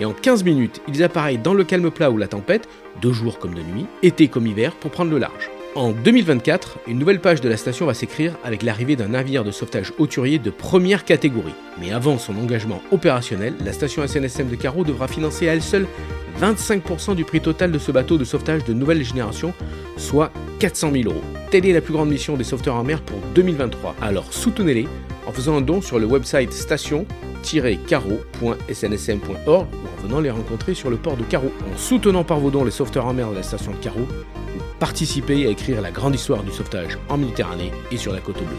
et en 15 minutes, ils appareillent dans le calme plat ou la tempête, de jour comme de nuit, été comme hiver, pour prendre le large. En 2024, une nouvelle page de la station va s'écrire avec l'arrivée d'un navire de sauvetage hauturier de première catégorie. Mais avant son engagement opérationnel, la station SNSM de Carreau devra financer à elle seule 25% du prix total de ce bateau de sauvetage de nouvelle génération, soit 400 000 euros. Telle est la plus grande mission des sauveteurs en mer pour 2023. Alors soutenez-les en faisant un don sur le website station-carreau.snsm.org ou en venant les rencontrer sur le port de Carreau. En soutenant par vos dons les sauveteurs en mer de la station de Carreau, vous participez à écrire la grande histoire du sauvetage en Méditerranée et sur la côte bleue.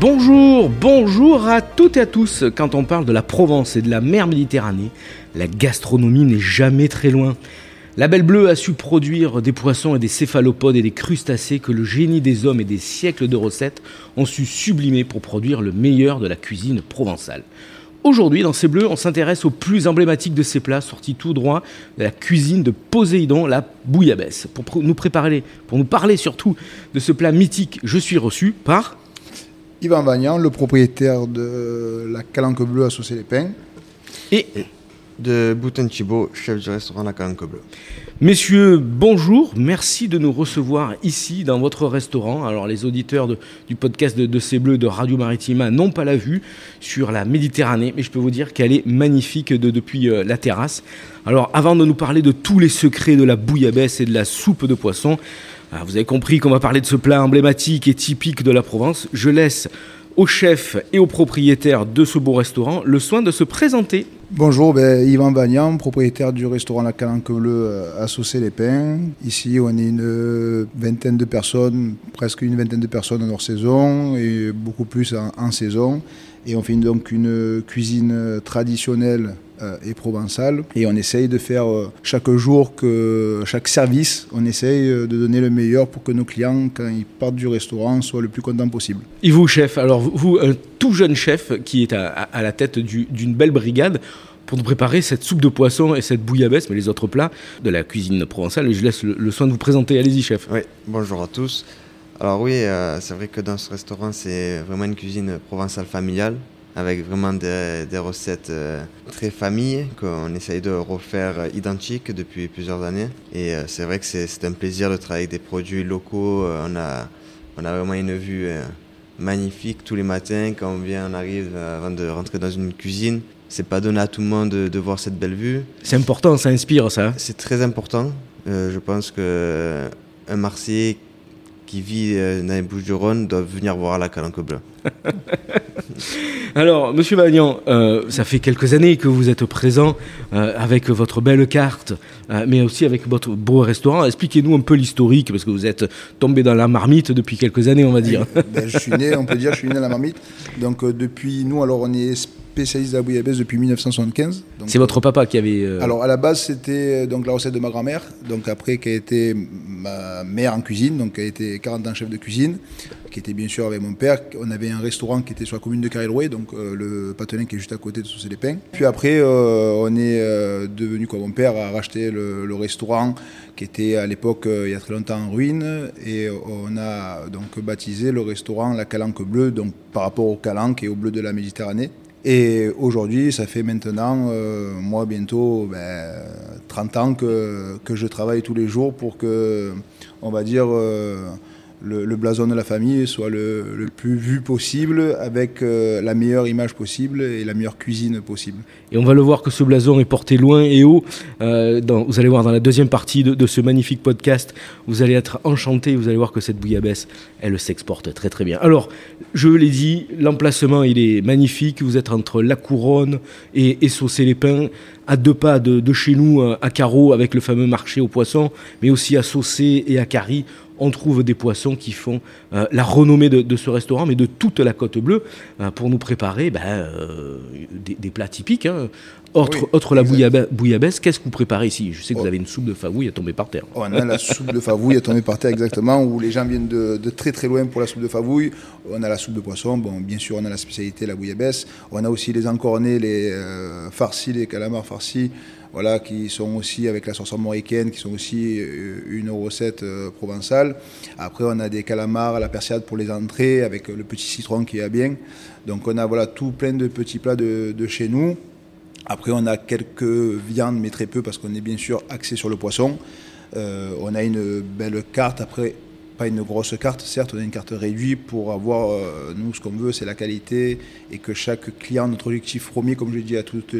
Bonjour, bonjour à toutes et à tous. Quand on parle de la Provence et de la mer Méditerranée, la gastronomie n'est jamais très loin. La Belle Bleue a su produire des poissons et des céphalopodes et des crustacés que le génie des hommes et des siècles de recettes ont su sublimer pour produire le meilleur de la cuisine provençale. Aujourd'hui, dans ces bleus, on s'intéresse au plus emblématique de ces plats sortis tout droit de la cuisine de Poséidon, la bouillabaisse. Pour nous préparer, pour nous parler surtout de ce plat mythique, je suis reçu par Yvan Vagnan, le propriétaire de la Calanque Bleue à Saucer les Pins. Et de Bouton Thibault, chef du restaurant La Calanque. Messieurs, bonjour, merci de nous recevoir ici dans votre restaurant. Alors les auditeurs du podcast de, de C'est Bleu de Radio Maritima n'ont pas la vue sur la Méditerranée, mais je peux vous dire qu'elle est magnifique depuis euh, la terrasse. Alors avant de nous parler de tous les secrets de la bouillabaisse et de la soupe de poisson, ah, vous avez compris qu'on va parler de ce plat emblématique et typique de la Provence, je laisse au chef et au propriétaire de ce beau restaurant le soin de se présenter. Bonjour, ben, Yvan Bagnan, propriétaire du restaurant La Calanque Bleue à Saucé-les-Pins. Ici, on est une vingtaine de personnes, presque une vingtaine de personnes en hors saison et beaucoup plus en, en saison. Et on fait donc une cuisine traditionnelle euh, et provençale. Et on essaye de faire euh, chaque jour, que chaque service, on essaye euh, de donner le meilleur pour que nos clients, quand ils partent du restaurant, soient le plus contents possible. Et vous, chef, alors vous, un tout jeune chef qui est à, à la tête d'une belle brigade, pour nous préparer cette soupe de poisson et cette bouillabaisse, mais les autres plats de la cuisine provençale. Et je laisse le, le soin de vous présenter. Allez-y, chef. Oui, bonjour à tous. Alors oui, euh, c'est vrai que dans ce restaurant, c'est vraiment une cuisine provençale familiale, avec vraiment des, des recettes euh, très famille qu'on essaye de refaire identiques depuis plusieurs années. Et euh, c'est vrai que c'est un plaisir de travailler avec des produits locaux. on, a, on a vraiment une vue magnifique tous les matins quand on vient, on arrive avant de rentrer dans une cuisine. C'est pas donné à tout le monde de, de voir cette belle vue. C'est important, ça inspire ça. C'est très important. je pense que un Marseillais qui vit dans les Bouches-du-Rhône doivent venir voir la Calanque Bleue. Alors, Monsieur Magnan, euh, ça fait quelques années que vous êtes présent euh, avec votre belle carte, euh, mais aussi avec votre beau restaurant. Expliquez-nous un peu l'historique, parce que vous êtes tombé dans la marmite depuis quelques années, on va dire. Ben, je suis né, on peut dire, je suis né dans la marmite. Donc, depuis, nous, alors, on est spécialiste de la bouillabaisse depuis 1975. C'est votre papa qui avait. Euh... Alors à la base c'était donc la recette de ma grand-mère, donc après qui a été ma mère en cuisine, donc qui a été 40 ans chef de cuisine, qui était bien sûr avec mon père. On avait un restaurant qui était sur la commune de Carré-Loué, donc euh, le Patelin qui est juste à côté de Saucer les Pins. Puis après euh, on est euh, devenu quoi, mon père a racheté le, le restaurant qui était à l'époque il y a très longtemps en ruine et on a donc baptisé le restaurant la Calanque Bleue, donc par rapport au calanque et au bleu de la Méditerranée. Et aujourd'hui, ça fait maintenant, euh, moi bientôt, ben, 30 ans que, que, je travaille tous les jours pour que, on va dire, euh, le, blason de la famille soit le, plus vu possible, avec euh, la meilleure image possible et la meilleure cuisine possible. Et on va le voir que ce blason est porté loin et haut. Euh, vous allez voir dans la deuxième partie de, ce magnifique podcast, vous allez être enchanté, vous allez voir que cette bouillabaisse, elle s'exporte très très bien. Alors, je l'ai dit, l'emplacement il est magnifique, vous êtes entre La Couronne et, et Saucé-les-Pins, à deux pas de, chez nous, à Carreau, avec le fameux marché aux poissons, mais aussi à Saucé et à Carry on trouve des poissons qui font euh, la renommée de, ce restaurant, mais de toute la côte bleue, euh, pour nous préparer ben, euh, des, plats typiques. Hein. Autre, la bouillabaisse, qu'est-ce que vous préparez ici? Je sais que vous oh. avez une soupe de favouille à tomber par terre. On a la soupe de favouille à tomber par terre, exactement, où les gens viennent de, très très loin pour la soupe de favouille. On a la soupe de poisson, bon, bien sûr, on a la spécialité, la bouillabaisse. On a aussi les encornés, les farcis, les calamars farcis voilà, qui sont aussi avec la sauce armoricaine, qui sont aussi euh, une recette euh, provençale. Après, on a des calamars à la persillade pour les entrées, avec le petit citron qui est bien. Donc, on a voilà, tout plein de petits plats de, chez nous. Après, on a quelques viandes, mais très peu, parce qu'on est bien sûr axé sur le poisson. Euh, on a une belle carte. Après, pas une grosse carte, certes, on a une carte réduite pour avoir, nous, ce qu'on veut, c'est la qualité et que chaque client, notre objectif premier, comme je dis à à toutes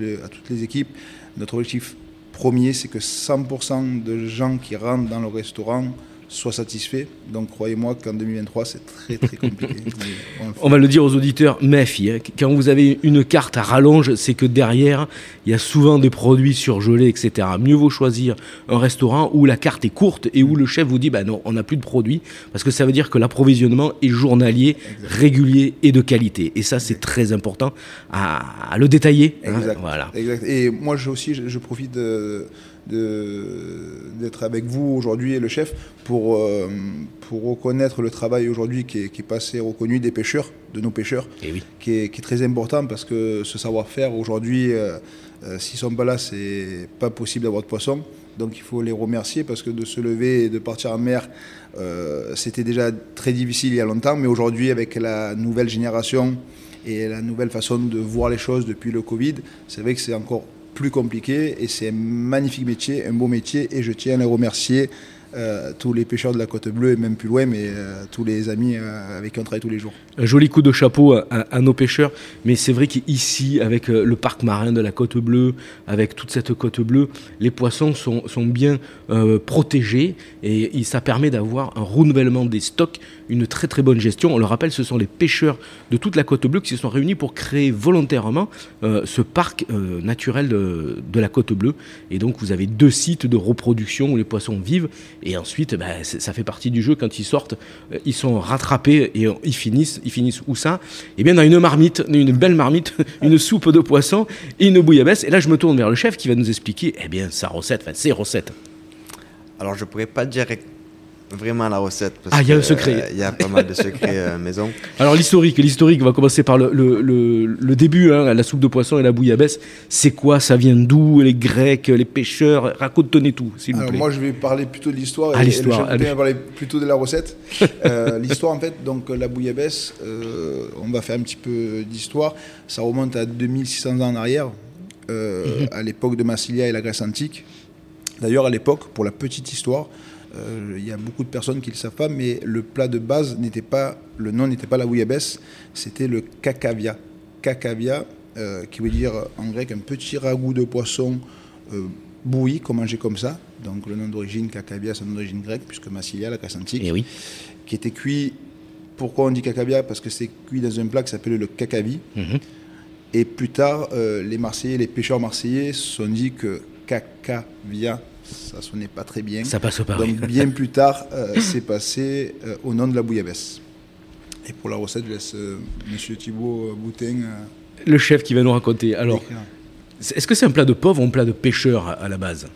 les équipes, notre objectif premier, c'est que 100% de gens qui rentrent dans le restaurant soient satisfaits. Donc croyez-moi qu'en 2023, c'est très très compliqué. on, va le dire aux auditeurs, méfie. Hein. Quand vous avez une carte à rallonge, c'est que derrière, il y a souvent des produits surgelés, etc. Mieux vaut choisir un restaurant où la carte est courte et où le chef vous dit, bah non, on n'a plus de produits, parce que ça veut dire que l'approvisionnement est journalier, régulier et de qualité. Et ça, c'est très important à, le détailler. Hein. Voilà. Et moi, je aussi, je, profite de d'être avec vous aujourd'hui et le chef pour, euh, pour reconnaître le travail aujourd'hui qui est, qui est passé reconnu des pêcheurs, de nos pêcheurs, et eh oui. qui, est, qui, est, très important parce que ce savoir-faire aujourd'hui, euh, euh, s'ils sont pas là, c'est pas possible d'avoir de poissons. Donc il faut les remercier parce que de se lever et de partir en mer, c'était déjà très difficile il y a longtemps, mais aujourd'hui avec la nouvelle génération et la nouvelle façon de voir les choses depuis le Covid, c'est vrai que c'est encore plus compliqué et c'est un magnifique métier, un beau métier et je tiens à les remercier euh, tous les pêcheurs de la côte bleue et même plus loin, mais euh, tous les amis euh, avec qui on travaille tous les jours. Un joli coup de chapeau à, nos pêcheurs, mais c'est vrai qu'ici, avec le parc marin de la côte bleue, avec toute cette côte bleue, les poissons sont, sont bien protégés et, ça permet d'avoir un renouvellement des stocks, une très très bonne gestion. On le rappelle, ce sont les pêcheurs de toute la côte bleue qui se sont réunis pour créer volontairement ce parc naturel de, de la côte bleue. Et donc vous avez deux sites de reproduction où les poissons vivent et ensuite, bah, ça fait partie du jeu. Quand ils sortent, euh, ils sont rattrapés et ils finissent. Ils finissent où ça? Eh bien, dans une marmite, une belle marmite, une soupe de poisson et une bouillabaisse. Et là, je me tourne vers le chef qui va nous expliquer, eh bien, sa recette, enfin, ses recettes. Alors, je pourrais pas dire vraiment la recette. ah, il y a un secret. Euh, il y a pas mal de secrets euh, maison. Alors l'historique, l'historique va commencer par le, le, début, hein, la soupe de poisson et la bouillabaisse. C'est quoi? Ça vient d'où? Les Grecs, les pêcheurs? Raconte-nous tout, s'il vous plaît. Moi, je vais parler plutôt de l'histoire. Ah, l'histoire. Je vais parler plutôt de la recette. Euh, l'histoire, en fait, donc la bouillabaisse, on va faire un petit peu d'histoire. Ça remonte à 2600 ans en arrière, mhm. à l'époque de Massilia et la Grèce antique. D'ailleurs, à l'époque, pour la petite histoire, euh, il y a beaucoup de personnes qui ne le savent pas, mais le plat de base n'était pas, le nom n'était pas la bouillabaisse, c'était le kakavia. Kakavia, euh, qui veut dire en grec un petit ragoût de poisson euh, bouilli, qu'on mangeait comme ça. Donc le nom d'origine kakavia, c'est un nom d'origine grecque, puisque Massilia, la Grèce antique, eh oui. qui était cuit. Pourquoi on dit kakavia Parce que c'est cuit dans un plat qui s'appelait le kakavi. Mhm. Et plus tard, les Marseillais, les pêcheurs marseillais se sont dit que kakavia ça sonnait pas très bien. Ça passe au Donc bien plus tard, euh, c'est passé euh, au nom de la bouillabaisse. Et pour la recette, je laisse euh, Monsieur Thibault Boutin. le chef qui va nous raconter. Alors, est-ce que c'est un plat de pauvre ou un plat de pêcheur à, la base?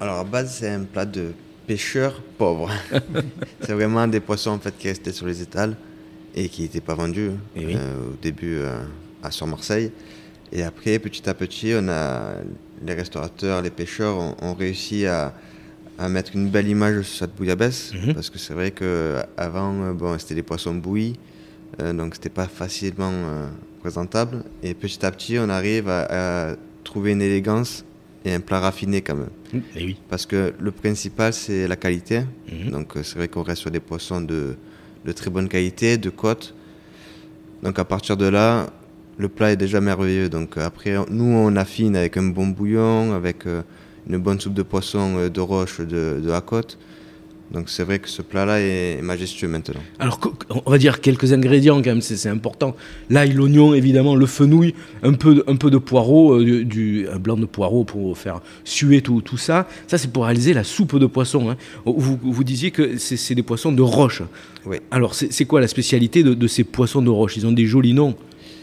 Alors, à la base, c'est un plat de pêcheur pauvre. c'est vraiment des poissons en fait, qui restaient sur les étals et qui n'étaient pas vendus eh au début à sur Marseille. Et après, petit à petit, on a les restaurateurs, les pêcheurs ont, réussi à, mettre une belle image sur cette bouillabaisse. Mhm. Parce que c'est vrai qu'avant, euh, bon, c'était des poissons bouillis, euh, donc c'était pas facilement euh, présentable. Et petit à petit, on arrive à, trouver une élégance et un plat raffiné quand même. Et eh oui. Parce que le principal, c'est la qualité. Mhm. Donc c'est vrai qu'on reste sur des poissons de, de très bonne qualité, de côte. Donc à partir de là, le plat est déjà merveilleux. Donc euh, après, nous, on affine avec un bon bouillon, avec euh, une bonne soupe de poisson euh, de roche de, de côte. Donc c'est vrai que ce plat-là est majestueux maintenant. Alors, on va dire quelques ingrédients quand même, c'est important. L'ail, l'oignon, évidemment, le fenouil, un peu, de- un peu de poireau, du, du- un blanc de poireau pour faire suer tout, tout ça. Ça, c'est pour réaliser la soupe de poisson. hein. Vous, vous disiez que c'est des poissons de roche. Oui. Alors, c'est c'est quoi la spécialité de, de ces poissons de roche? Ils ont des jolis noms.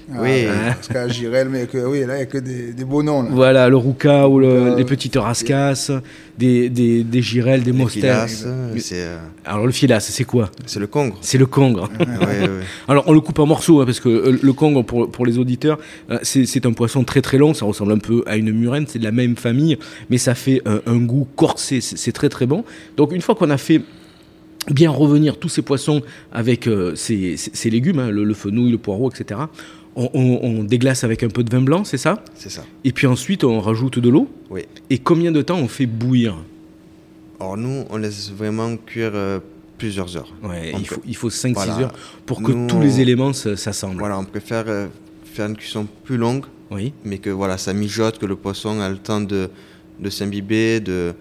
Oui. Ah, Parce qu'à Girel, mais que, oui, là, il n'y a que des, des beaux noms. Là. Voilà, le rouca ou le- Euh, les petites rascasses, des, des, des girelles, des filasses, c'est euh, Alors, le filasse, c'est quoi? c'est le congre. C'est le congre. Ouais, ouais. Alors on le coupe en morceaux hein, parce que euh, le congre pour, pour les auditeurs euh, c'est c'est un poisson très très long, ça ressemble un peu à une murène, c'est de la même famille mais ça fait euh, un goût corsé, c'est c'est très très bon. Donc une fois qu'on a fait bien revenir tous ces poissons avec euh, ces, ces- ces légumes, hein, le, le fenouil, le poireau, etc. On, on- on déglace avec un peu de vin blanc, c'est ça C'est ça. Et puis ensuite on rajoute de l'eau. Oui. Et combien de temps on fait bouillir Alors nous, on laisse vraiment cuire euh, plusieurs heures. Ouais, il peut- faut, il faut 5-6 Voilà. heures pour que Nous, tous les éléments s'assemblent. Voilà, on préfère euh, faire une cuisson plus longue, Oui. mais que voilà, ça mijote, que le poisson a le temps de, de s'imbiber. De...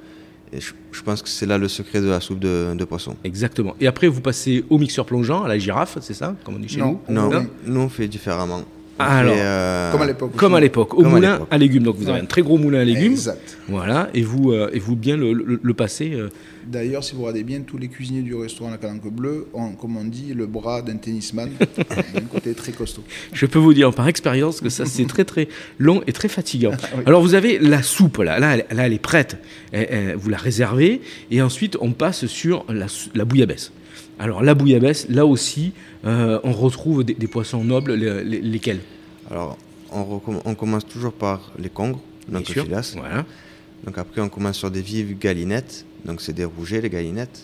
Et je, je pense que c'est là le secret de la soupe de, de poisson. Exactement. Et après, vous passez au mixeur plongeant, à la girafe, c'est ça, comme on dit chez Non. nous? Non, Oui. nous on fait différemment. Ah, alors, euh, Comme à l'époque. Comme à l'époque, au à moulin à légumes. Donc vous avez Ouais. un très gros moulin à légumes. Exact. Voilà, et vous, euh, et vous bien le, le, le passer. euh, D'ailleurs, si vous regardez bien, tous les cuisiniers du restaurant La Calanque Bleue ont, comme on dit, le bras d'un tennisman, d'un côté très costaud. je peux vous dire par expérience que ça c'est très très long et très fatigant. oui. Alors vous avez la soupe là, là, elle, là, elle est prête. Elle- elle- vous la réservez et ensuite on passe sur la bouillabaisse. Alors la bouillabaisse, là aussi, euh, on retrouve des, des poissons nobles, les- les- lesquels Alors, on, commence toujours par les congres, donc Bien le sûr. filasse. Voilà. Donc après, on commence sur des vives galinettes. Donc c'est des rougets, les galinettes.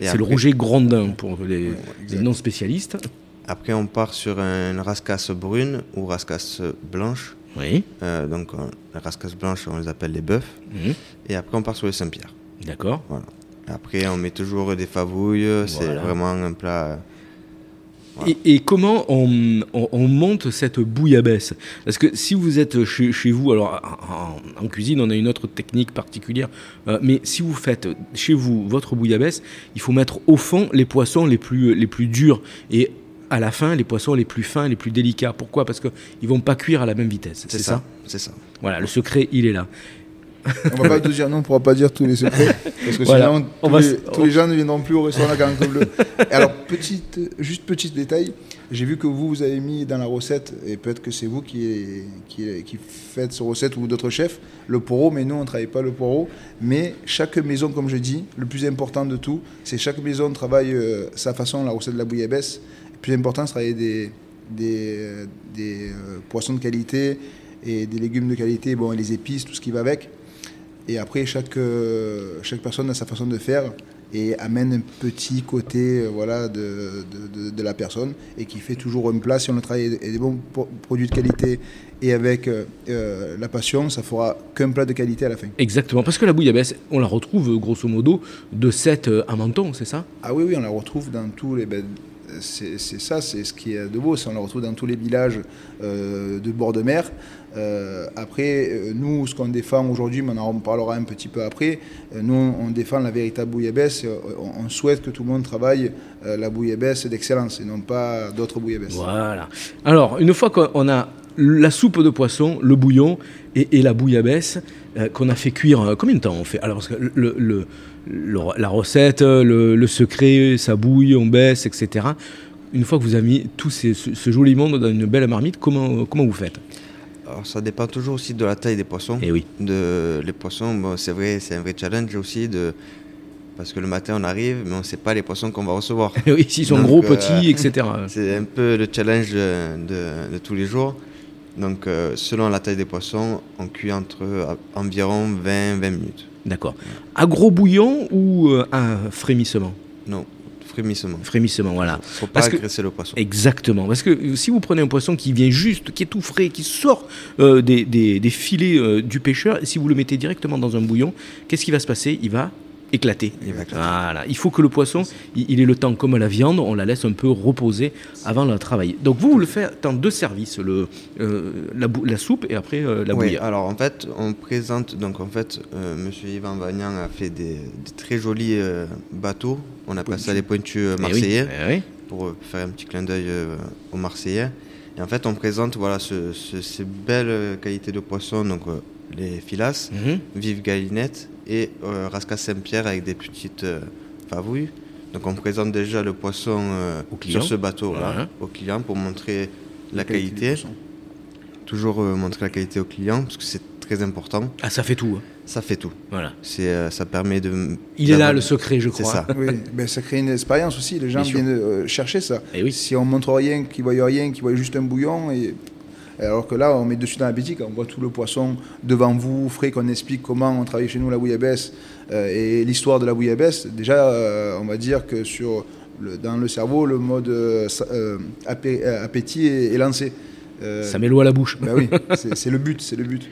Et C'est le rouget grandin pour les, non spécialistes. Après, on part sur une rascasse brune ou rascasse blanche. Oui. Euh, donc, on- les rascasses blanches, on les appelle les bœufs. Mhm. Et après, on part sur les Saint-Pierre. D'accord. Voilà. Après, on met toujours des favouilles. C'est vraiment un plat. Voilà. Et, et comment on, on- on monte cette bouillabaisse? Parce que si vous êtes chez, chez vous, alors en, en cuisine, on a une autre technique particulière, euh, mais si vous faites chez vous votre bouillabaisse, il faut mettre au fond les poissons les plus, les plus durs et à la fin les poissons les plus fins, les plus délicats. Pourquoi? Parce qu'ils vont pas cuire à la même vitesse. C'est ça, C'est ça. Voilà, le secret, il est là. On va pas tout dire, non, on ne pourra pas dire tous les secrets, parce que Voilà. sinon, On tous, va les, gens ne viendront plus au restaurant La Calanque Bleue. Alors, petite, juste petit détail, j'ai vu que vous, vous avez mis dans la recette, et peut-être que c'est vous qui, qui, qui faites cette recette ou d'autres chefs, le poireau, mais nous, on ne travaille pas le poireau. Mais chaque maison, comme je dis, le plus important de tout, c'est chaque maison travaille euh, sa façon, la recette de la bouillabaisse. Le plus important, c'est travailler des, des, euh, des euh, poissons de qualité et des légumes de qualité, bon, et les épices, tout ce qui va avec. Et après, chaque, euh, chaque personne a sa façon de faire et amène un petit côté euh, voilà, de, de, de- de la personne et qui fait toujours un plat. Si on le travaille avec des bons pro- produits de qualité et avec euh, la passion, ça fera qu'un plat de qualité à la fin. Exactement, parce que la bouillabaisse, on la retrouve grosso modo de 7 à menton, c'est ça? Ah oui, oui, on la retrouve dans tous les. ben, c'est ça, c'est ce qui est de beau. c'est On la retrouve dans tous les villages euh, de bord de mer. Euh, après, euh, nous, ce qu'on défend aujourd'hui, mais on en parlera un petit peu après, nous, on défend la véritable bouillabaisse. On, souhaite que tout le monde travaille la bouillabaisse d'excellence et non pas d'autres bouillabaisse. Voilà. Alors, une fois qu'on a la soupe de poisson, le bouillon et, et la bouillabaisse, euh, qu'on a fait cuire, euh, combien de temps on fait? Alors, parce que le, le- le- la recette, le, le secret, ça bouille, on baisse, etc. Une fois que vous avez mis tout ces- ce, ce joli monde dans une belle marmite, comment, comment vous faites? Alors, ça dépend toujours aussi de la taille des poissons. Eh oui. De, les poissons, bon, c'est vrai, c'est un vrai challenge aussi. De, parce que le matin, on arrive, mais on ne sait pas les poissons qu'on va recevoir. Oui, s'ils sont Donc, gros, euh, petits, etc. C'est un peu le challenge de tous les jours. Donc, euh, selon la taille des poissons, on cuit entre euh, environ 20-20 minutes. D'accord. À gros bouillon ou euh, à frémissement? Non, frémissement. Frémissement, voilà. faut pas Parce que- agresser le poisson. Exactement. Parce que euh, si vous prenez un poisson qui vient juste, qui est tout frais, qui sort des, des- des filets du pêcheur, et si vous le mettez directement dans un bouillon, qu'est-ce qui va se passer? Il va éclater. Il. Voilà. Il faut que le poisson, il, il ait le temps, comme la viande, on la laisse un peu reposer avant de la travailler. Donc vous, vous le faites en deux services, le, euh, la, la soupe et après euh, la Oui, bouillie. alors en fait, on présente, donc en fait, euh, Monsieur Yvan Vagnan a fait des, des très jolis euh, bateaux, on appelle ça les pointus euh, Eh oui, marseillais, eh oui. pour faire un petit clin d'œil aux Marseillais. Et en fait, on présente voilà, ce- ce- ces belles qualités de poissons, donc les filasses, vive galinette et euh, rascasse Saint-Pierre avec des petites euh, favouilles. Donc on présente déjà le poisson euh, sur ce bateau-là Ouais. au client pour montrer la, qualité. Toujours euh, montrer la qualité au client parce que c'est très important. Ah, ça fait tout. hein. Ça fait tout. Voilà. C'est, euh, ça permet de. Il est là le secret, je C'est crois. ça. Oui, ben, ça crée une expérience aussi. Les gens viennent euh, chercher ça. Eh oui. Si on montre rien, qu'ils voient rien, qu'ils voient juste un bouillon, et... alors que là, on met dessus dans l'appétit, on voit tout le poisson devant vous, frais, qu'on explique comment on travaille chez nous la bouillabaisse euh, et l'histoire de la bouillabaisse. Déjà, euh, on va dire que sur le- dans le cerveau, le mode euh, euh, appé- appétit est, est lancé. Euh, Ça met l'eau à la bouche. ben oui, c'est le but, c'est le but.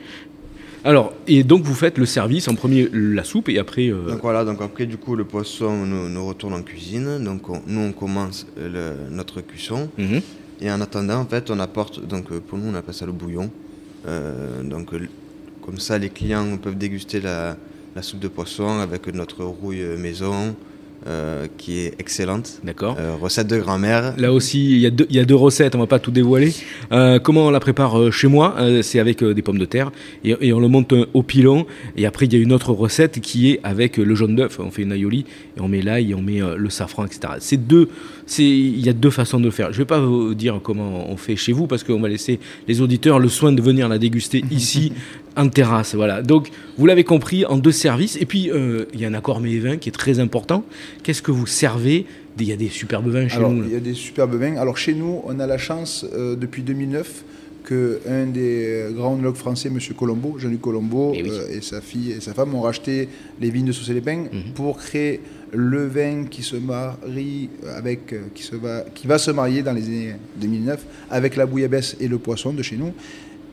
Alors, et donc vous faites le service, en premier la soupe et après... euh, Donc voilà, donc après du coup le poisson nous, nous retourne en cuisine. Donc on- nous on commence le- notre cuisson. mhm. Et en attendant en fait on apporte, donc euh, pour nous on appelle ça le bouillon. Euh, donc euh, comme ça les clients peuvent déguster la, la soupe de poisson avec notre rouille maison euh, qui est excellente. D'accord. Euh, recette de grand-mère. Là aussi, il y, a deux, il y a deux recettes, on va pas tout dévoiler. Euh, comment on la prépare chez moi C'est avec des pommes de terre et, et on le monte au pilon. Et après, il y a une autre recette qui est avec le jaune d'œuf. On fait une aioli et on met l'ail on met le safran, etc. C'est deux, il y a deux façons de le faire. Je vais pas vous dire comment on fait chez vous parce qu'on va laisser les auditeurs le soin de venir la déguster ici en terrasse. Voilà. Donc, vous l'avez compris, en deux services. Et puis, euh, il y a un accord mets et vin qui est très important. Qu'est-ce que vous servez? Il y a des superbes vins chez Alors, nous. là. il y a des superbes vins. Alors, chez nous, on a la chance, euh, depuis 2009, que un des grands œnologues français, M. Colombo, Jean-Luc Colombo, Eh oui. euh, et sa fille et sa femme ont racheté les vignes de Saucé-les-Pins Mhm. pour créer le vin qui se marie avec, qui, se va, qui va se marier dans les années 2009 avec la bouillabaisse et le poisson de chez nous.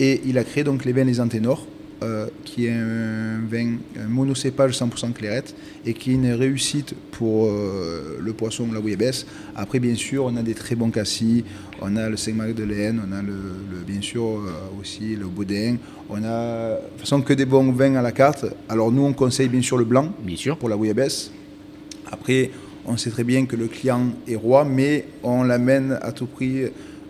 Et il a créé donc les vins Les Anténors, euh, qui est un vin un monocépage 100% clairette et qui est une réussite pour euh, le poisson, la bouillabaisse. Après, bien sûr, on a des très bons cassis, on a le Saint-Magdeleine, on a le, le- bien sûr euh, aussi le Baudin, on a de toute façon que des bons vins à la carte. Alors nous, on conseille bien sûr le blanc Bien sûr. pour la bouillabaisse. Après, on sait très bien que le client est roi, mais on l'amène à tout prix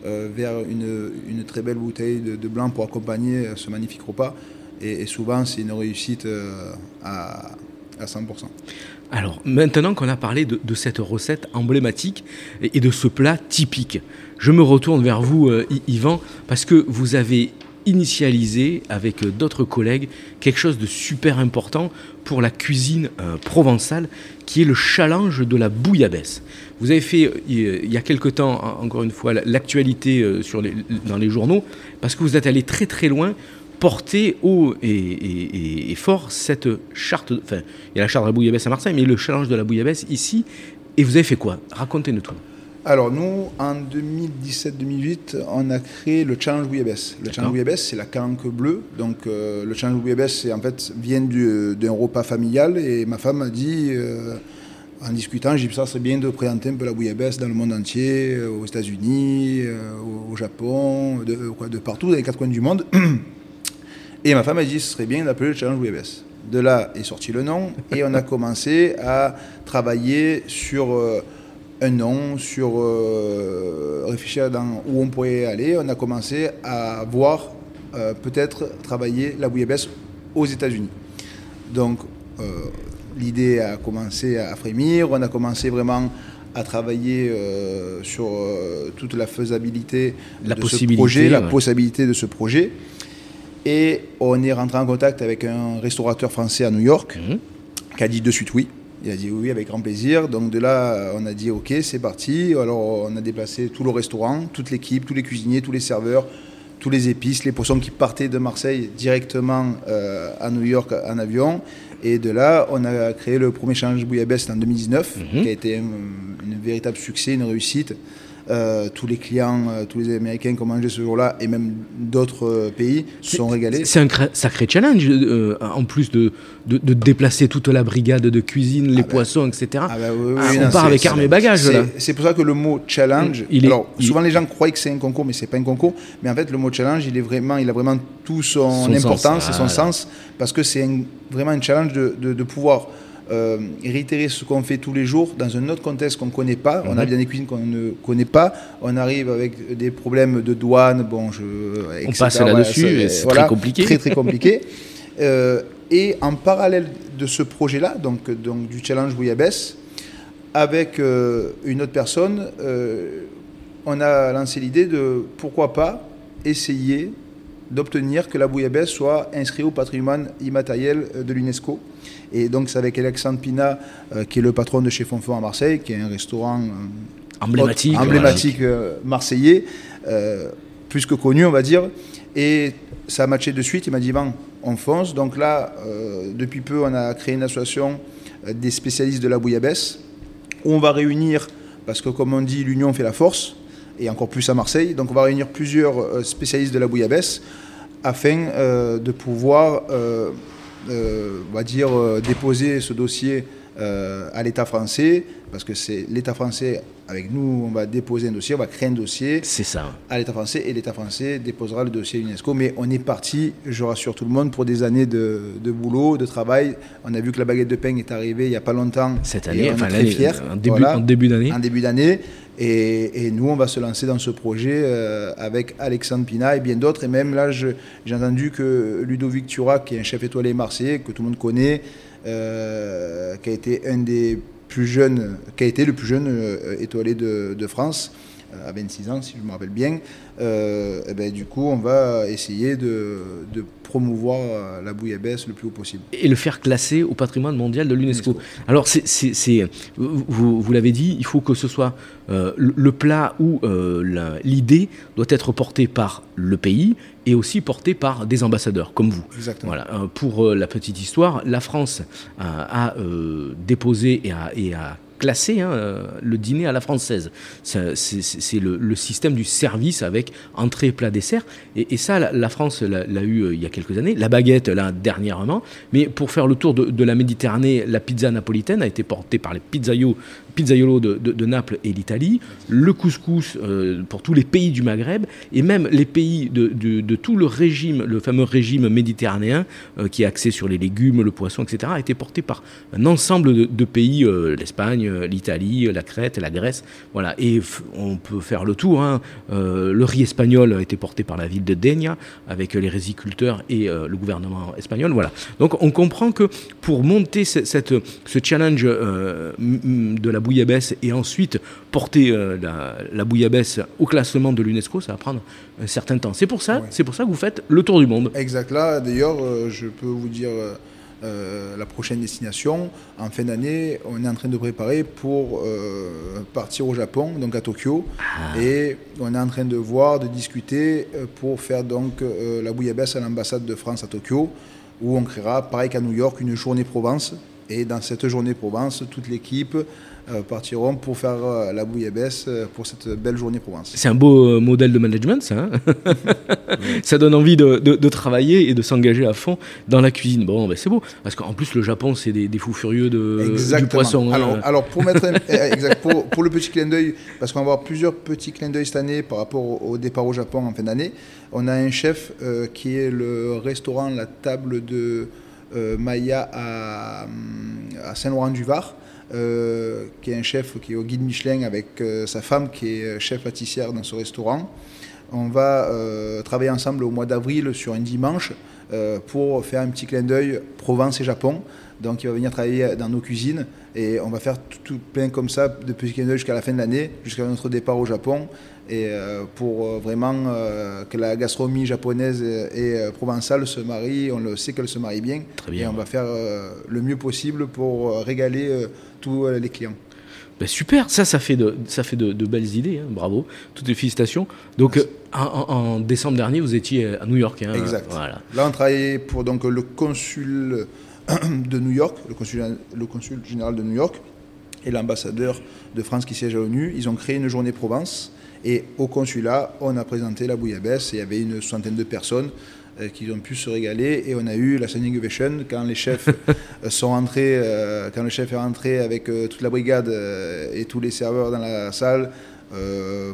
vers une, une très belle bouteille de, de blanc pour accompagner ce magnifique repas. Et, souvent, c'est une réussite euh, à, à 100%. Alors, maintenant qu'on a parlé de, cette recette emblématique et, de ce plat typique, je me retourne vers vous, euh, Yvan, parce que vous avez initialisé avec euh, d'autres collègues quelque chose de super important pour la cuisine provençale, qui est le challenge de la bouillabaisse. Vous avez fait, il y a quelque temps, en- encore une fois, la- l'actualité dans les journaux, parce que vous êtes allé très très loin porter haut et, et- et- et fort cette charte. Enfin, il y a la charte de la bouillabaisse à Marseille, mais le challenge de la bouillabaisse ici. Et vous avez fait quoi? Racontez-nous tout. Alors nous, en 2017-2008, on a créé le Challenge Bouillabaisse. Le. Challenge Bouillabaisse, c'est la calanque bleue. Donc euh, le Challenge Bouillabaisse, en fait vient du- d'un repas familial et ma femme a dit, euh, en discutant, j'ai dit ça serait bien de présenter un peu la bouillabaisse dans le monde entier, euh, aux États-Unis, euh, au, Japon, de partout, dans les quatre coins du monde. Et ma femme a dit ce serait bien d'appeler le Challenge Bouillabaisse. De là est sorti le nom et on a commencé à travailler sur euh, un nom, sur euh, réfléchir dans où on pourrait aller. On a commencé à voir euh, peut-être travailler la bouillabaisse aux États-Unis. Donc l'idée a commencé à frémir, on a commencé vraiment à travailler sur toute la faisabilité La de ce projet, la possibilité de ce projet. Et on est rentré en contact avec un restaurateur français à New York Mhm. qui a dit de suite oui. Il a dit oui avec grand plaisir. Donc de là, on a dit ok, c'est parti. Alors on a déplacé tout le restaurant, toute l'équipe, tous les cuisiniers, tous les serveurs, tous les épices, les poissons qui partaient de Marseille directement euh, à New York en avion. Et de là, on a créé le premier challenge bouillabaisse en 2019, Mhm. qui a été un, un véritable succès, une réussite, Euh, tous les clients, euh, tous les Américains qui ont mangé ce jour-là, et même d'autres euh, pays, se sont régalés. C'est un sacré challenge, en plus de, de, déplacer toute la brigade de cuisine, les ah ben. poissons, etc. Ah ben ah, on part avec armes et bagages. C'est pour ça que le mot challenge, il alors souvent les gens croient que c'est un concours, mais c'est pas un concours. Mais en fait, le mot challenge, il, est vraiment, il a vraiment tout son, importance et son sens, parce que c'est vraiment un challenge de, de pouvoir euh, réitérer ce qu'on fait tous les jours dans un autre contexte qu'on ne connaît pas. On mhm. arrive dans des cuisines qu'on ne connaît pas. On arrive avec des problèmes de douane. Bon, je, on passe là-dessus, c'est très compliqué. Très, très compliqué. Euh, et en parallèle de ce projet-là, donc, donc du challenge Bouillabaisse, avec euh, une autre personne, on a lancé l'idée de pourquoi pas essayer d'obtenir que la bouillabaisse soit inscrite au patrimoine immatériel de l'UNESCO. Et donc, c'est avec Alexandre Pina, euh, qui est le patron de chez Fonfon à Marseille, qui est un restaurant euh, emblématique, emblématique euh, marseillais, plus que connu, on va dire. Et ça a matché de suite. Il m'a dit, bon, on fonce. Donc là, depuis peu, on a créé une association des spécialistes de la bouillabaisse, où on va réunir, parce que comme on dit, l'union fait la force, et encore plus à Marseille. Donc on va réunir plusieurs spécialistes de la bouillabaisse afin de pouvoir euh, on va dire, euh, déposer ce dossier euh, à l'État français, parce que c'est l'État français, avec nous, on va déposer un dossier, on va créer un dossier c'est ça. à l'État français, et l'État français déposera le dossier à l'UNESCO. Mais on est parti, je rassure tout le monde, pour des années de, boulot, de travail. On a vu que la baguette de pain est arrivée il n'y a pas longtemps. Cette année, enfin l'année, en début, en début d'année. En début d'année. Et, nous, on va se lancer dans ce projet euh, avec Alexandre Pina et bien d'autres. Et même là, j'ai entendu que Ludovic Turak, qui est un chef étoilé marseillais, que tout le monde connaît, euh, qui a été un des plus jeunes, qui a été le plus jeune euh, étoilé de France, à 26 ans, si je me rappelle bien. Euh, eh ben, du coup, on va essayer de, promouvoir euh, la bouillabaisse le plus haut possible. Et le faire classer au patrimoine mondial de l'UNESCO. Alors, c'est, vous, vous l'avez dit, il faut que ce soit euh, le plat ou l'idée doit être portée par le pays et aussi portée par des ambassadeurs comme vous. Exactement. Voilà. pour la petite histoire, la France a, déposé et a, et a classé hein, euh, le dîner à la française. C'est le, système du service avec entrée, plat, dessert. Et, ça, la, France l'a eu euh, il y a quelques années. La baguette, là, dernièrement. Mais pour faire le tour de, la Méditerranée, la pizza napolitaine a été portée par les pizzaioli pizzaiolo de, de, Naples et l'Italie, le couscous euh, pour tous les pays du Maghreb, et même les pays de, de tout le régime, le fameux régime méditerranéen, qui est axé sur les légumes, le poisson, etc., a été porté par un ensemble de, pays, l'Espagne, euh, l'Italie, la Crète, la Grèce. Voilà. Et on peut faire le tour. Hein. Euh, le riz espagnol a été porté par la ville de Denia avec les résiculteurs et euh, le gouvernement espagnol. Voilà. Donc on comprend que pour monter cette, ce challenge de la bouillabaisse et ensuite porter la, la, bouillabaisse au classement de l'UNESCO, ça va prendre un certain temps. C'est pour ça, c'est pour ça que vous faites le tour du monde. Exact. Là, d'ailleurs, je peux vous dire euh, la prochaine destination. En fin d'année, on est en train de préparer pour euh, partir au Japon, donc à Tokyo. Ah. Et on est en train de voir, de discuter euh, pour faire donc la bouillabaisse à l'ambassade de France à Tokyo, où on créera, pareil qu'à New York, une journée Provence. Et dans cette journée Provence, toute l'équipe euh, partiront pour faire euh, la bouillabaisse euh, pour cette belle journée Provence. C'est un beau modèle de management, ça. Hein ça donne envie de, travailler et de s'engager à fond dans la cuisine. Bon, ben c'est beau. Parce qu'en plus, le Japon, c'est des, fous furieux de, du poisson. Hein. Alors, pour, mettre eh, pour, le petit clin d'œil, parce qu'on va avoir plusieurs petits clins d'œil cette année par rapport au, départ au Japon en fin d'année, on a un chef qui est le restaurant La Table de Maya à, à Saint-Laurent-du-Var euh, qui est un chef qui est au guide Michelin avec euh, sa femme qui est chef pâtissière dans ce restaurant. On va euh, travailler ensemble au mois d'avril sur un dimanche pour faire un petit clin d'œil Provence et Japon. Donc il va venir travailler dans nos cuisines et on va faire tout, plein comme ça de petits clins d'œil jusqu'à la fin de l'année, jusqu'à notre départ au Japon. Et pour vraiment que la gastronomie japonaise et, provençale se marient, on le sait qu'elle se marie bien. Très bien. Et on va faire le mieux possible pour régaler tous euh, les clients. Ben super, ça, ça fait de, ça fait de, belles idées, hein. bravo, toutes les félicitations. Donc, euh, en, décembre dernier, vous étiez à New York. Hein. exact. Voilà. Là, on travaillait pour donc, le consul de New York, le consul, le consul général de New York, et l'ambassadeur de France qui siège à l'ONU. Ils ont créé une journée Provence. Et au consulat, on a présenté la bouillabaisse. Et il y avait une soixantaine de personnes euh, qui ont pu se régaler. Et on a eu la standing ovation quand les chefs euh, sont rentrés, euh, quand le chef est rentré avec toute la brigade et tous les serveurs dans la salle.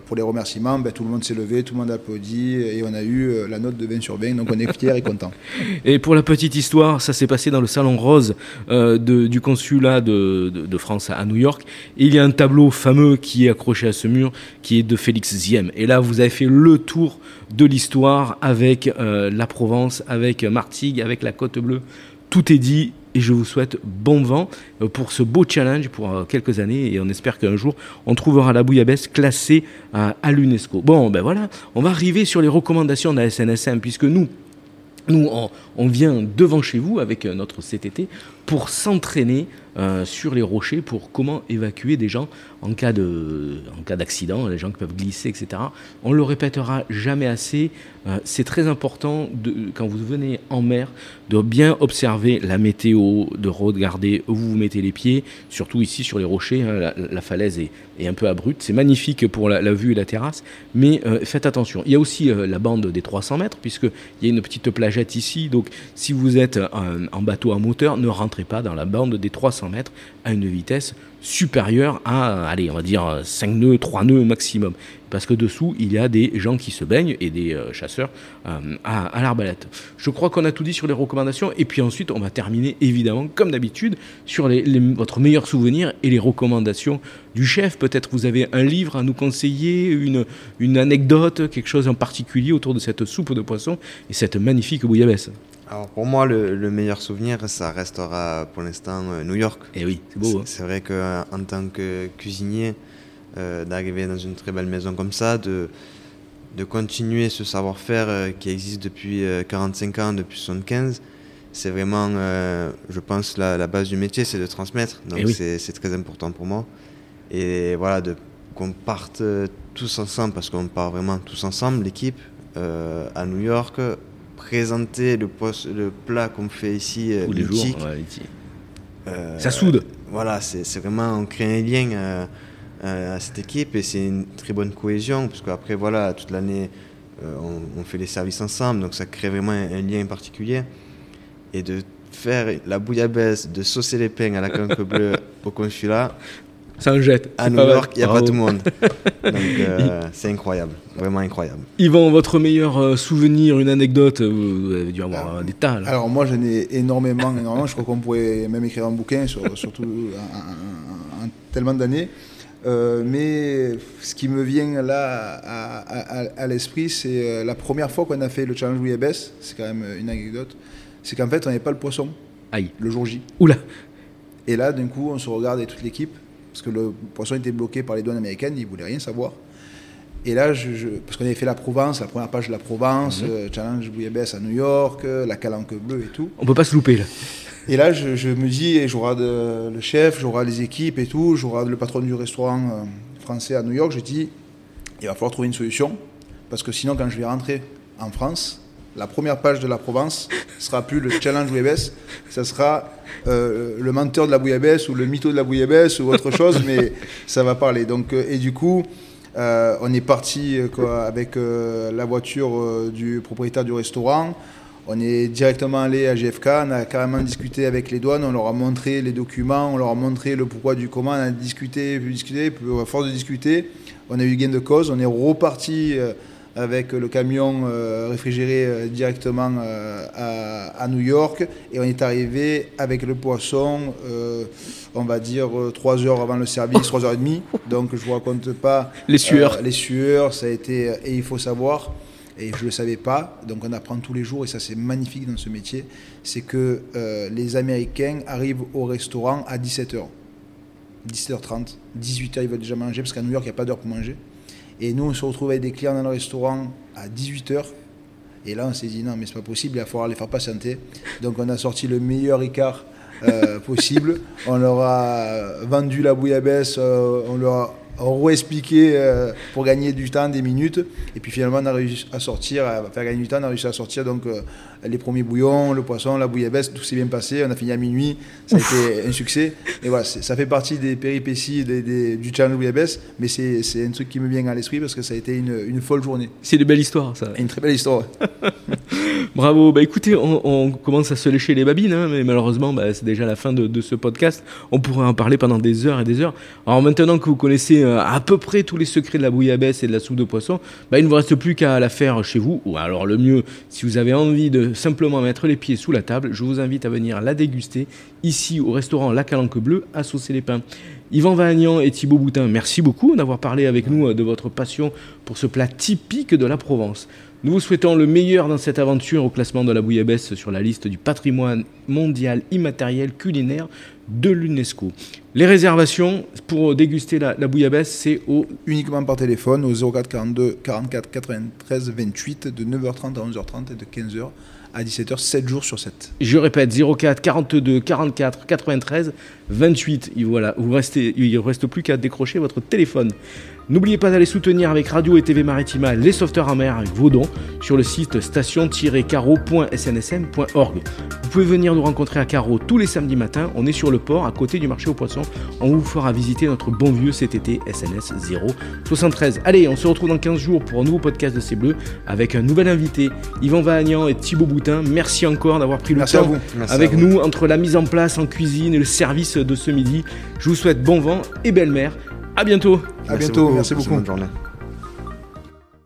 Pour les remerciements, ben, tout le monde s'est levé, tout le monde a applaudi et on a eu la note de 20 sur 20, donc on est fiers et contents. Et pour la petite histoire, ça s'est passé dans le salon rose du consulat de, France à New York. Et il y a un tableau fameux qui est accroché à ce mur, qui est de Félix Ziem. Et là, vous avez fait le tour de l'histoire avec euh, la Provence, avec Martigues, avec la Côte Bleue. Tout est dit et je vous souhaite bon vent euh, pour ce beau challenge pour euh, quelques années et on espère qu'un jour on trouvera la bouillabaisse classée à, l'UNESCO. Bon, ben voilà, on va arriver sur les recommandations de la SNSM puisque nous, nous, on, vient devant chez vous avec notre CTT pour s'entraîner sur les rochers pour comment évacuer des gens en cas de, en cas d'accident, les gens qui peuvent glisser, etc. On le répétera jamais assez. Euh, c'est très important quand vous venez en mer de bien observer la météo, de regarder où vous mettez les pieds, surtout ici sur les rochers. Hein, la, falaise est, un peu abrupte. C'est magnifique pour la, vue et la terrasse, mais euh, faites attention. Il y a aussi euh, la bande des 300 mètres, puisqu'il y a une petite ici. Donc, si vous êtes en bateau à moteur, ne rentrez pas dans la bande des 300 mètres à une vitesse supérieur à, allez, on va dire 5 nœuds, 3 nœuds maximum. Parce que dessous, il y a des gens qui se baignent et des euh, chasseurs euh, à, l'arbalète. Je crois qu'on a tout dit sur les recommandations. Et puis ensuite, on va terminer, évidemment, comme d'habitude, sur les, votre meilleur souvenir et les recommandations du chef. Peut-être vous avez un livre à nous conseiller, une, une anecdote, quelque chose en particulier autour de cette soupe de poisson et cette magnifique bouillabaisse. Alors pour moi, le, meilleur souvenir, ça restera pour l'instant euh, New York. Et eh oui, c'est beau. C'est hein. vrai qu'en tant que cuisinier, euh, d'arriver dans une très belle maison comme ça, de, de continuer ce savoir-faire euh, qui existe depuis 45 ans, depuis 75, c'est vraiment, je pense, la, base du métier, c'est de transmettre. Donc eh c'est très important pour moi. Et voilà, qu'on parte tous ensemble, parce qu'on part vraiment tous ensemble, l'équipe, à New York, présenter le, le plat qu'on fait ici, Tous les jours, euh, ça soude. Voilà, c'est vraiment, on crée un lien euh, euh, à cette équipe et c'est une très bonne cohésion, parce qu'après, voilà, toute l'année, on, fait les services ensemble, donc ça crée vraiment un, lien particulier. Et de faire la bouillabaisse, de saucer les pains à la canque bleue au consulat, ça en jette. À New York, il n'y a pas tout le monde. Donc euh, c'est incroyable, vraiment incroyable. Yvan, votre meilleur euh, souvenir, une anecdote, vous avez dû avoir des tas. Alors moi j'en ai énormément, énormément. Je crois qu'on pourrait même écrire un bouquin, sur, surtout en, tellement d'années. Euh, mais ce qui me vient là à, l'esprit, c'est la première fois qu'on a fait le challenge WebS, c'est quand même une anecdote, c'est qu'en fait on n'avait pas le poisson Aïe. le jour J. Oula Et là d'un coup on se regarde avec toute l'équipe parce que le poisson était bloqué par les douanes américaines, ils ne voulaient rien savoir. Et là, je, parce qu'on avait fait la Provence, la première page de la Provence, mhm. euh, Challenge Bouillabaisse à New York, euh, la calanque bleue et tout. On peut pas se louper là. Et là, je, me dis, j'aurai le chef, j'aurai les équipes et tout, j'aurai le patron du restaurant euh, français à New York. Je dis, il va falloir trouver une solution, parce que sinon, quand je vais rentrer en France, la première page de la Provence sera plus le challenge bouillabaisse, ça sera euh, le menteur de la bouillabaisse ou le mytho de la bouillabaisse ou autre chose, mais ça va parler. Donc, euh, et du coup, euh, on est parti avec la voiture du propriétaire du restaurant. On est directement allé à GFK, on a carrément discuté avec les douanes, on leur a montré les documents, on leur a montré le pourquoi du comment, on a discuté, discuté, force de discuter, on a eu gain de cause, on est reparti avec le camion euh, réfrigéré euh, directement euh, à, New York. Et on est arrivé avec le poisson, on va dire 3 heures avant le service, 3 heures et demie. Donc je ne vous raconte pas les sueurs. les sueurs, ça a été. Et il faut savoir, et je ne le savais pas, donc on apprend tous les jours, et ça c'est magnifique dans ce métier, c'est que les Américains arrivent au restaurant à 17h. 17h30, 18h ils veulent déjà manger, parce qu'à New York il n'y a pas d'heure pour manger. Et nous, on se retrouve avec des clients dans le restaurant à 18h. Et là, on s'est dit, non, mais c'est pas possible, il va falloir les faire patienter. Donc, on a sorti le meilleur écart euh, possible. On leur a vendu la bouillabaisse, euh, on leur a re-expliquer euh, pour gagner du temps, des minutes. Et puis finalement, on a réussi à sortir, à faire gagner du temps, on a réussi à sortir donc, euh, les premiers bouillons, le poisson, la bouillabaisse, tout s'est bien passé. On a fini à minuit, ça a été un succès. Et voilà, ça fait partie des péripéties du challenge bouillabaisse, mais c'est un truc qui me vient à l'esprit parce que ça a été une, une folle journée. C'est une belle histoire, ça. Une très belle histoire. Bravo. Bah écoutez, on, commence à se lécher les babines, hein, mais malheureusement, bah, c'est déjà la fin de, ce podcast. On pourrait en parler pendant des heures et des heures. Alors maintenant que vous connaissez euh, à peu près tous les secrets de la bouillabaisse et de la soupe de poisson, bah, il ne vous reste plus qu'à la faire chez vous. Ou alors le mieux, si vous avez envie de simplement mettre les pieds sous la table, je vous invite à venir la déguster ici au restaurant La Calanque Bleue à Saucer les Pins. Yvan Vagnan et Thibaut Boutin, merci beaucoup d'avoir parlé avec nous euh, de votre passion pour ce plat typique de la Provence. Nous vous souhaitons le meilleur dans cette aventure au classement de la bouillabaisse sur la liste du patrimoine mondial immatériel culinaire de l'UNESCO. Les réservations pour déguster la, bouillabaisse, c'est au... uniquement par téléphone au 04 42 44 93 28 de 9h30 à 11h30 et de 15h à 17h, 7 jours sur 7. Je répète, 04 42 44 93 28. Et voilà, vous restez, il ne reste plus qu'à décrocher votre téléphone. N'oubliez pas d'aller soutenir avec Radio et TV Maritima les sauveteurs en mer avec vos dons sur le site station-caro.snsm.org. Vous pouvez venir nous rencontrer à Caro tous les samedis matins. On est sur le port à côté du marché aux poissons. On vous fera visiter notre bon vieux CTT SNS 073. Allez, on se retrouve dans 15 jours pour un nouveau podcast de C'est Bleu avec un nouvel invité, Yvan Vahagnan et Thibaut Boutin. Merci encore d'avoir pris le temps avec nous entre la mise en place en cuisine et le service de ce midi. Je vous souhaite bon vent et belle mer. À bientôt. À bientôt. Merci beaucoup. Bonne journée.